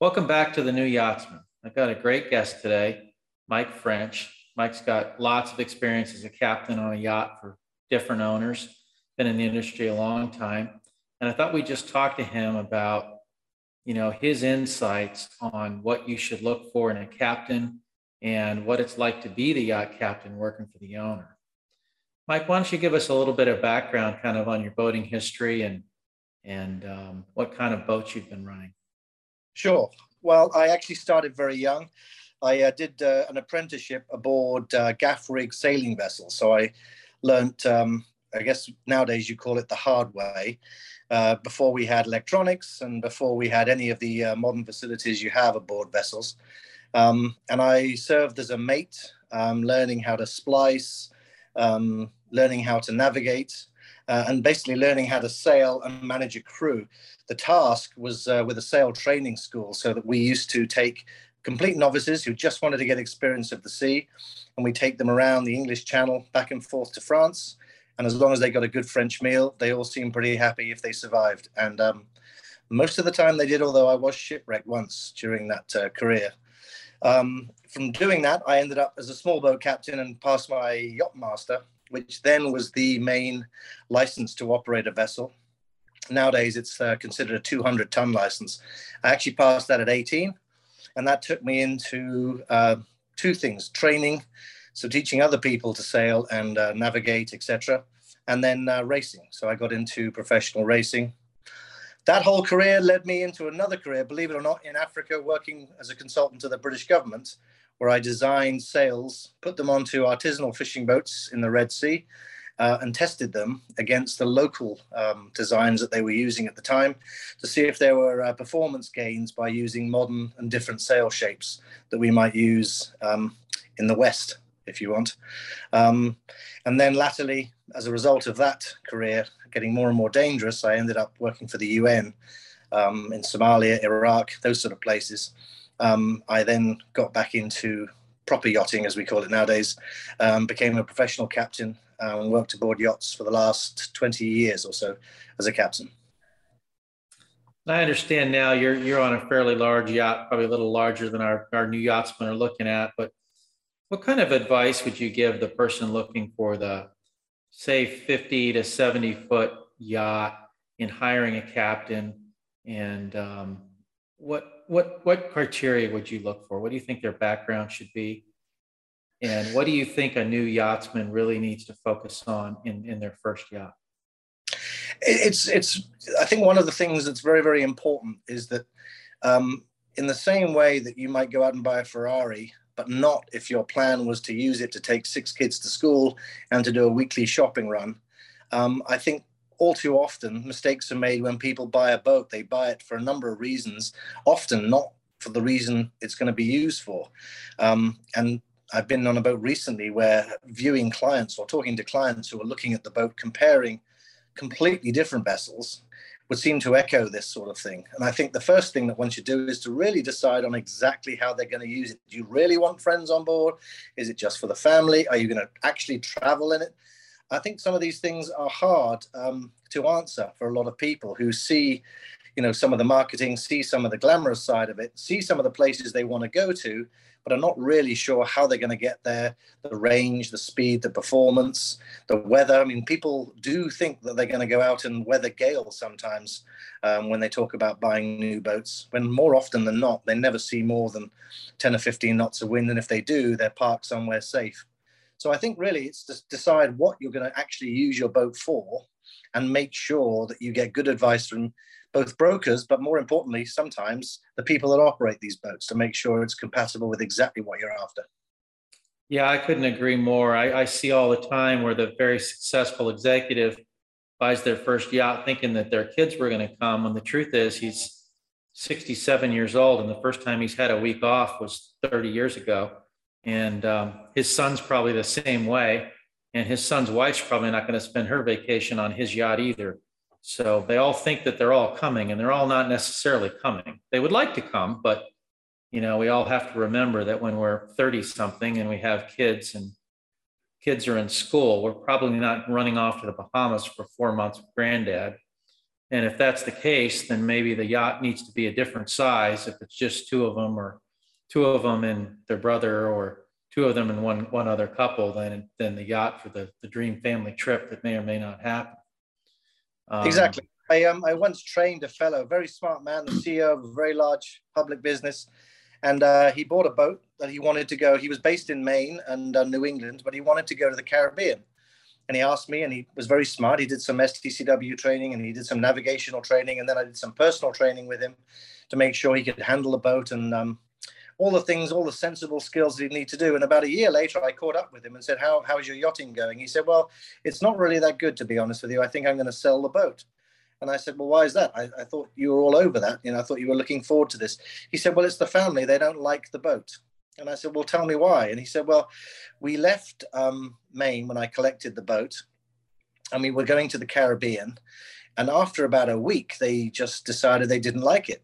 Welcome back to the New Yachtsman. I've got a great guest today, Mike French. Mike's got lots of experience as a captain on a yacht for different owners, been in the industry a long time. And I thought we'd just talk to him about, you know, his insights on what you should look for in a captain and what it's like to be the yacht captain working for the owner. Mike, why don't you give us a little bit of background kind of on your boating history and and um, what kind of boats you've been running? Sure. Well, I actually started very young. I uh, did uh, an apprenticeship aboard uh, gaff rig sailing vessels. So I learnt, um, I guess nowadays you call it the hard way, uh, before we had electronics and before we had any of the uh, modern facilities you have aboard vessels. Um, and I served as a mate, um, learning how to splice, um, learning how to navigate, uh, and basically learning how to sail and manage a crew. The task was uh, with a sail training school, so that we used to take complete novices who just wanted to get experience of the sea, and we take them around the English Channel back and forth to France. And as long as they got a good French meal, they all seemed pretty happy if they survived. And um, most of the time they did, although I was shipwrecked once during that uh, career. Um, from doing that, I ended up as a small boat captain and passed my yacht master, which then was the main license to operate a vessel. Nowadays, it's uh, considered a 200 ton license. I actually passed that at 18, and that took me into uh, two things training, so teaching other people to sail and uh, navigate, etc., and then uh, racing. So I got into professional racing that whole career led me into another career, believe it or not, in Africa, working as a consultant to the British government, where I designed sails, put them onto artisanal fishing boats in the Red Sea, uh, and tested them against the local um, designs that they were using at the time to see if there were uh, performance gains by using modern and different sail shapes that we might use um, in the West, if you want. Um, and then latterly, as a result of that career getting more and more dangerous, I ended up working for the UN um, in Somalia, Iraq, those sort of places. Um, I then got back into proper yachting, as we call it nowadays, um, became a professional captain uh, and worked aboard yachts for the last 20 years or so as a captain. I understand now you're you're on a fairly large yacht, probably a little larger than our, our new yachtsmen are looking at. But what kind of advice would you give the person looking for the say 50 to 70 foot yacht in hiring a captain and um, what what what criteria would you look for what do you think their background should be and what do you think a new yachtsman really needs to focus on in in their first yacht it's it's i think one of the things that's very very important is that um, in the same way that you might go out and buy a ferrari but not if your plan was to use it to take six kids to school and to do a weekly shopping run. Um, I think all too often mistakes are made when people buy a boat. They buy it for a number of reasons, often not for the reason it's going to be used for. Um, and I've been on a boat recently where viewing clients or talking to clients who are looking at the boat, comparing completely different vessels would seem to echo this sort of thing. And I think the first thing that one should do is to really decide on exactly how they're going to use it. Do you really want friends on board? Is it just for the family? Are you going to actually travel in it? I think some of these things are hard um, to answer for a lot of people who see, you know, some of the marketing, see some of the glamorous side of it, see some of the places they want to go to, but are not really sure how they're going to get there the range, the speed, the performance, the weather. I mean, people do think that they're going to go out and weather gales sometimes um, when they talk about buying new boats, when more often than not, they never see more than 10 or 15 knots of wind. And if they do, they're parked somewhere safe. So I think really it's to decide what you're going to actually use your boat for and make sure that you get good advice from both brokers, but more importantly, sometimes the people that operate these boats to make sure it's compatible with exactly what you're after. Yeah, I couldn't agree more. I, I see all the time where the very successful executive buys their first yacht thinking that their kids were going to come, when the truth is he's 67 years old, and the first time he's had a week off was 30 years ago. And um, his son's probably the same way. And his son's wife's probably not going to spend her vacation on his yacht either. So they all think that they're all coming and they're all not necessarily coming. They would like to come, but you know, we all have to remember that when we're 30 something and we have kids and kids are in school, we're probably not running off to the Bahamas for four months with granddad. And if that's the case, then maybe the yacht needs to be a different size. If it's just two of them or two of them and their brother or two of them and one, one other couple, then, then the yacht for the, the dream family trip that may or may not happen. Um, exactly. I, um, I once trained a fellow, very smart man, the CEO of a very large public business. And uh, he bought a boat that he wanted to go. He was based in Maine and uh, New England, but he wanted to go to the Caribbean and he asked me and he was very smart he did some stcw training and he did some navigational training and then i did some personal training with him to make sure he could handle the boat and um, all the things all the sensible skills he'd need to do and about a year later i caught up with him and said how, how's your yachting going he said well it's not really that good to be honest with you i think i'm going to sell the boat and I said, well, why is that? I, I thought you were all over that. You know, I thought you were looking forward to this. He said, well, it's the family. They don't like the boat. And I said, well, tell me why. And he said, well, we left um, Maine when I collected the boat and we were going to the Caribbean. And after about a week, they just decided they didn't like it.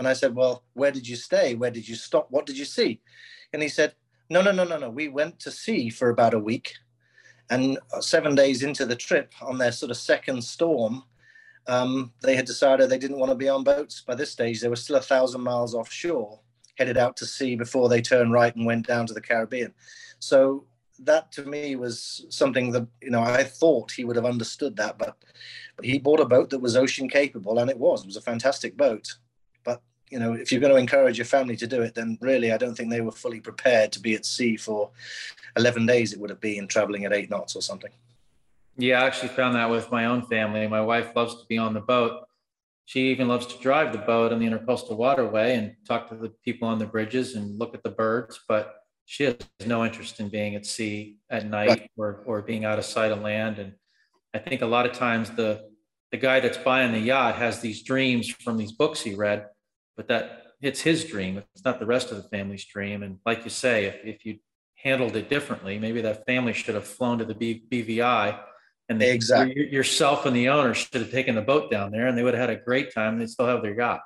And I said, well, where did you stay? Where did you stop? What did you see? And he said, no, no, no, no, no. We went to sea for about a week. And seven days into the trip, on their sort of second storm, um, they had decided they didn't want to be on boats. By this stage, they were still a thousand miles offshore headed out to sea before they turned right and went down to the Caribbean. So that to me was something that you know I thought he would have understood that, but, but he bought a boat that was ocean capable, and it was. It was a fantastic boat. But you know, if you're going to encourage your family to do it, then really I don't think they were fully prepared to be at sea for 11 days. It would have been traveling at eight knots or something. Yeah, I actually found that with my own family. My wife loves to be on the boat, she even loves to drive the boat on the intercoastal waterway and talk to the people on the bridges and look at the birds, but she has no interest in being at sea at night or, or being out of sight of land. And I think a lot of times the the guy that's buying the yacht has these dreams from these books he read, but that it's his dream. It's not the rest of the family's dream. And like you say, if, if you handled it differently, maybe that family should have flown to the B, BVI and they, exactly. yourself and the owner should have taken the boat down there and they would have had a great time. They still have their yacht.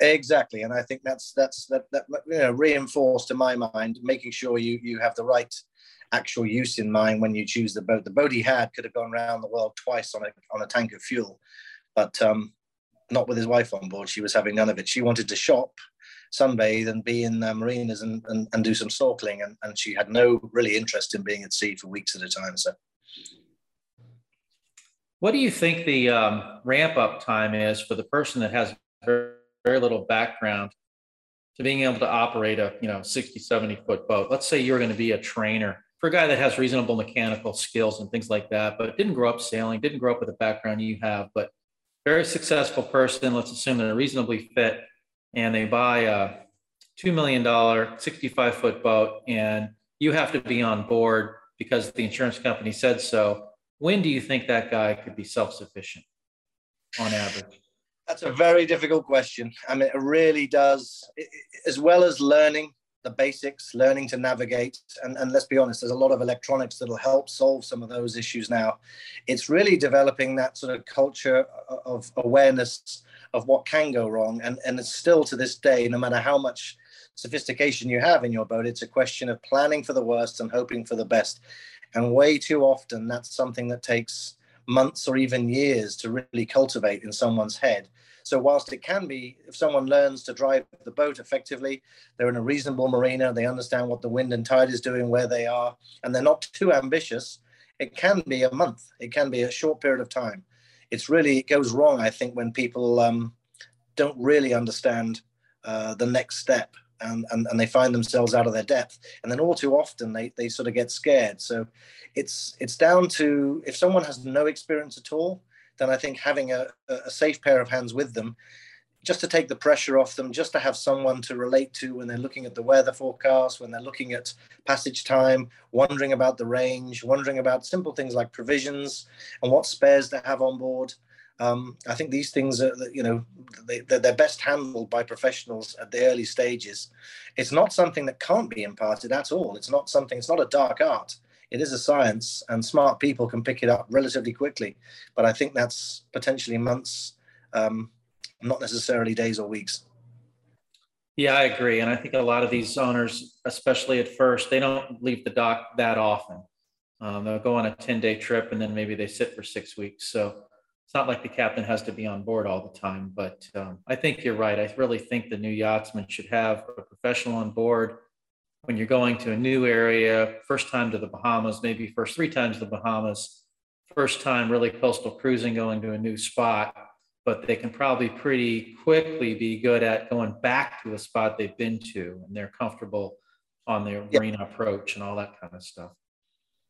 Exactly. And I think that's, that's, that, that, you know, reinforced in my mind, making sure you, you have the right actual use in mind when you choose the boat. The boat he had could have gone around the world twice on a, on a tank of fuel, but um, not with his wife on board. She was having none of it. She wanted to shop, sunbathe, and be in uh, marinas and, and, and do some snorkeling. And, and she had no really interest in being at sea for weeks at a time. So what do you think the um, ramp up time is for the person that has very, very little background to being able to operate a you know 60 70 foot boat let's say you're going to be a trainer for a guy that has reasonable mechanical skills and things like that but didn't grow up sailing didn't grow up with the background you have but very successful person let's assume they're reasonably fit and they buy a $2 million 65 foot boat and you have to be on board because the insurance company said so when do you think that guy could be self-sufficient on average? That's a very difficult question. I mean, it really does, as well as learning the basics, learning to navigate. And, and let's be honest, there's a lot of electronics that'll help solve some of those issues now. It's really developing that sort of culture of awareness of what can go wrong. And, and it's still to this day, no matter how much sophistication you have in your boat, it's a question of planning for the worst and hoping for the best. And way too often, that's something that takes months or even years to really cultivate in someone's head. So, whilst it can be, if someone learns to drive the boat effectively, they're in a reasonable marina, they understand what the wind and tide is doing, where they are, and they're not too ambitious, it can be a month, it can be a short period of time. It's really, it goes wrong, I think, when people um, don't really understand uh, the next step and, and, and they find themselves out of their depth. And then all too often they, they sort of get scared. So it's it's down to if someone has no experience at all, then I think having a, a safe pair of hands with them just to take the pressure off them, just to have someone to relate to when they're looking at the weather forecast, when they're looking at passage time, wondering about the range, wondering about simple things like provisions and what spares to have on board. Um, I think these things are, you know, they, they're best handled by professionals at the early stages. It's not something that can't be imparted at all. It's not something, it's not a dark art. It is a science, and smart people can pick it up relatively quickly. But I think that's potentially months, um, not necessarily days or weeks. Yeah, I agree. And I think a lot of these owners, especially at first, they don't leave the dock that often. Um, they'll go on a 10 day trip and then maybe they sit for six weeks. So it's not like the captain has to be on board all the time, but um, I think you're right. I really think the new yachtsman should have a professional on board when you're going to a new area, first time to the Bahamas, maybe first three times to the Bahamas, first time really coastal cruising, going to a new spot, but they can probably pretty quickly be good at going back to a spot they've been to and they're comfortable on their yep. marine approach and all that kind of stuff.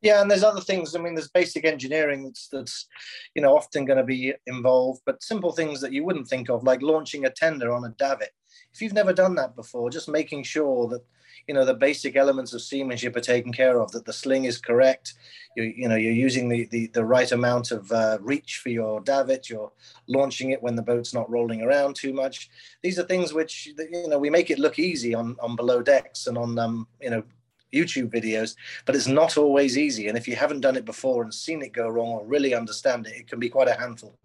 Yeah, and there's other things. I mean, there's basic engineering that's that's you know often going to be involved, but simple things that you wouldn't think of, like launching a tender on a davit. If you've never done that before, just making sure that you know the basic elements of seamanship are taken care of, that the sling is correct, you you know you're using the the, the right amount of uh, reach for your davit, you're launching it when the boat's not rolling around too much. These are things which you know we make it look easy on on below decks and on um you know YouTube videos, but it's not always easy. And if you haven't done it before and seen it go wrong or really understand it, it can be quite a handful.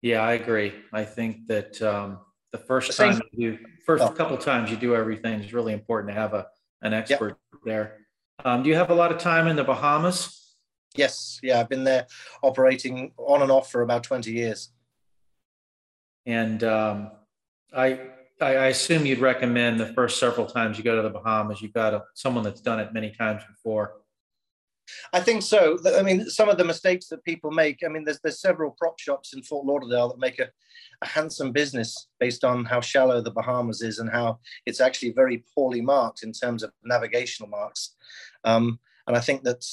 Yeah, I agree. I think that um, the first time you do, first oh. couple times you do everything is really important to have a an expert yep. there. Um, do you have a lot of time in the Bahamas? Yes, yeah, I've been there operating on and off for about twenty years. And um, I I, I assume you'd recommend the first several times you go to the Bahamas, you've got a, someone that's done it many times before. I think so. I mean, some of the mistakes that people make. I mean, there's there's several prop shops in Fort Lauderdale that make a, a handsome business based on how shallow the Bahamas is and how it's actually very poorly marked in terms of navigational marks. Um, and I think that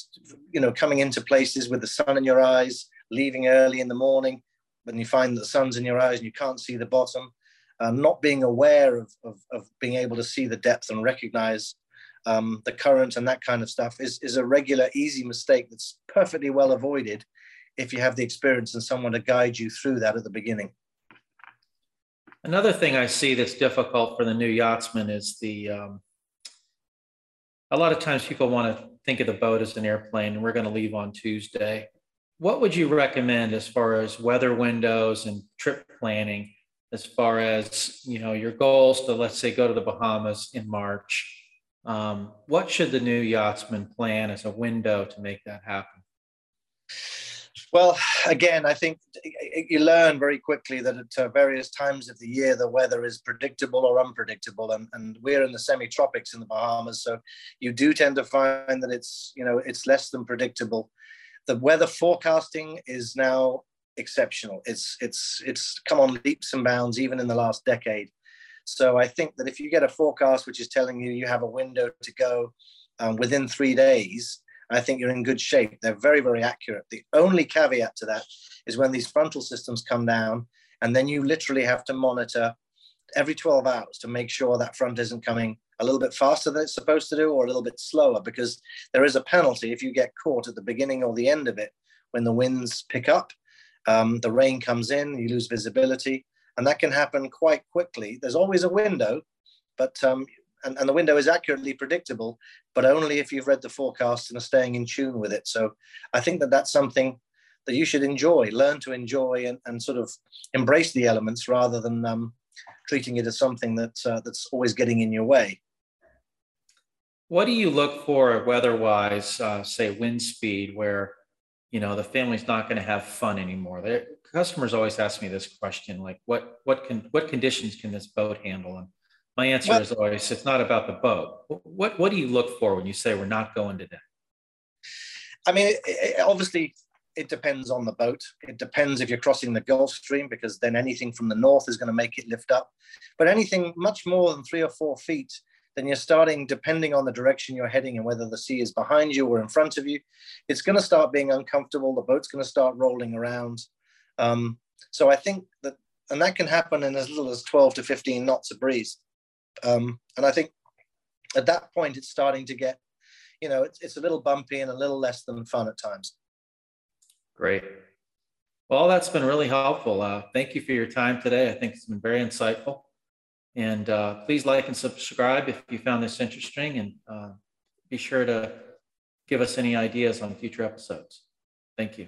you know, coming into places with the sun in your eyes, leaving early in the morning, when you find that the sun's in your eyes and you can't see the bottom, um, not being aware of, of, of, being able to see the depth and recognize um, the current and that kind of stuff is, is a regular, easy mistake that's perfectly well avoided if you have the experience and someone to guide you through that at the beginning. Another thing I see that's difficult for the new yachtsman is the, um, a lot of times people want to think of the boat as an airplane and we're going to leave on Tuesday. What would you recommend as far as weather windows and trip planning as far as you know your goals to let's say go to the bahamas in march um, what should the new yachtsman plan as a window to make that happen well again i think you learn very quickly that at uh, various times of the year the weather is predictable or unpredictable and, and we're in the semi-tropics in the bahamas so you do tend to find that it's you know it's less than predictable the weather forecasting is now exceptional. It's it's it's come on leaps and bounds even in the last decade. So I think that if you get a forecast which is telling you you have a window to go um, within three days, I think you're in good shape. They're very very accurate. The only caveat to that is when these frontal systems come down, and then you literally have to monitor every 12 hours to make sure that front isn't coming a little bit faster than it's supposed to do or a little bit slower because there is a penalty if you get caught at the beginning or the end of it when the winds pick up um, the rain comes in, you lose visibility, and that can happen quite quickly. There's always a window, but um, and, and the window is accurately predictable, but only if you've read the forecast and are staying in tune with it. So I think that that's something that you should enjoy, learn to enjoy, and, and sort of embrace the elements rather than um, treating it as something that uh, that's always getting in your way. What do you look for weather-wise, uh, say wind speed, where you know the family's not going to have fun anymore their customers always ask me this question like what what can what conditions can this boat handle? And my answer well, is always it's not about the boat. What what do you look for when you say we're not going today i mean it, it, obviously it depends on the boat. It depends if you're crossing the gulf stream because then anything from the north is going to make it lift up. But anything much more than three or four feet then you're starting, depending on the direction you're heading and whether the sea is behind you or in front of you, it's going to start being uncomfortable. The boat's going to start rolling around. Um, so I think that, and that can happen in as little as 12 to 15 knots of breeze. Um, and I think at that point, it's starting to get, you know, it's, it's a little bumpy and a little less than fun at times. Great. Well, that's been really helpful. Uh, thank you for your time today. I think it's been very insightful. And uh, please like and subscribe if you found this interesting and uh, be sure to give us any ideas on future episodes. Thank you.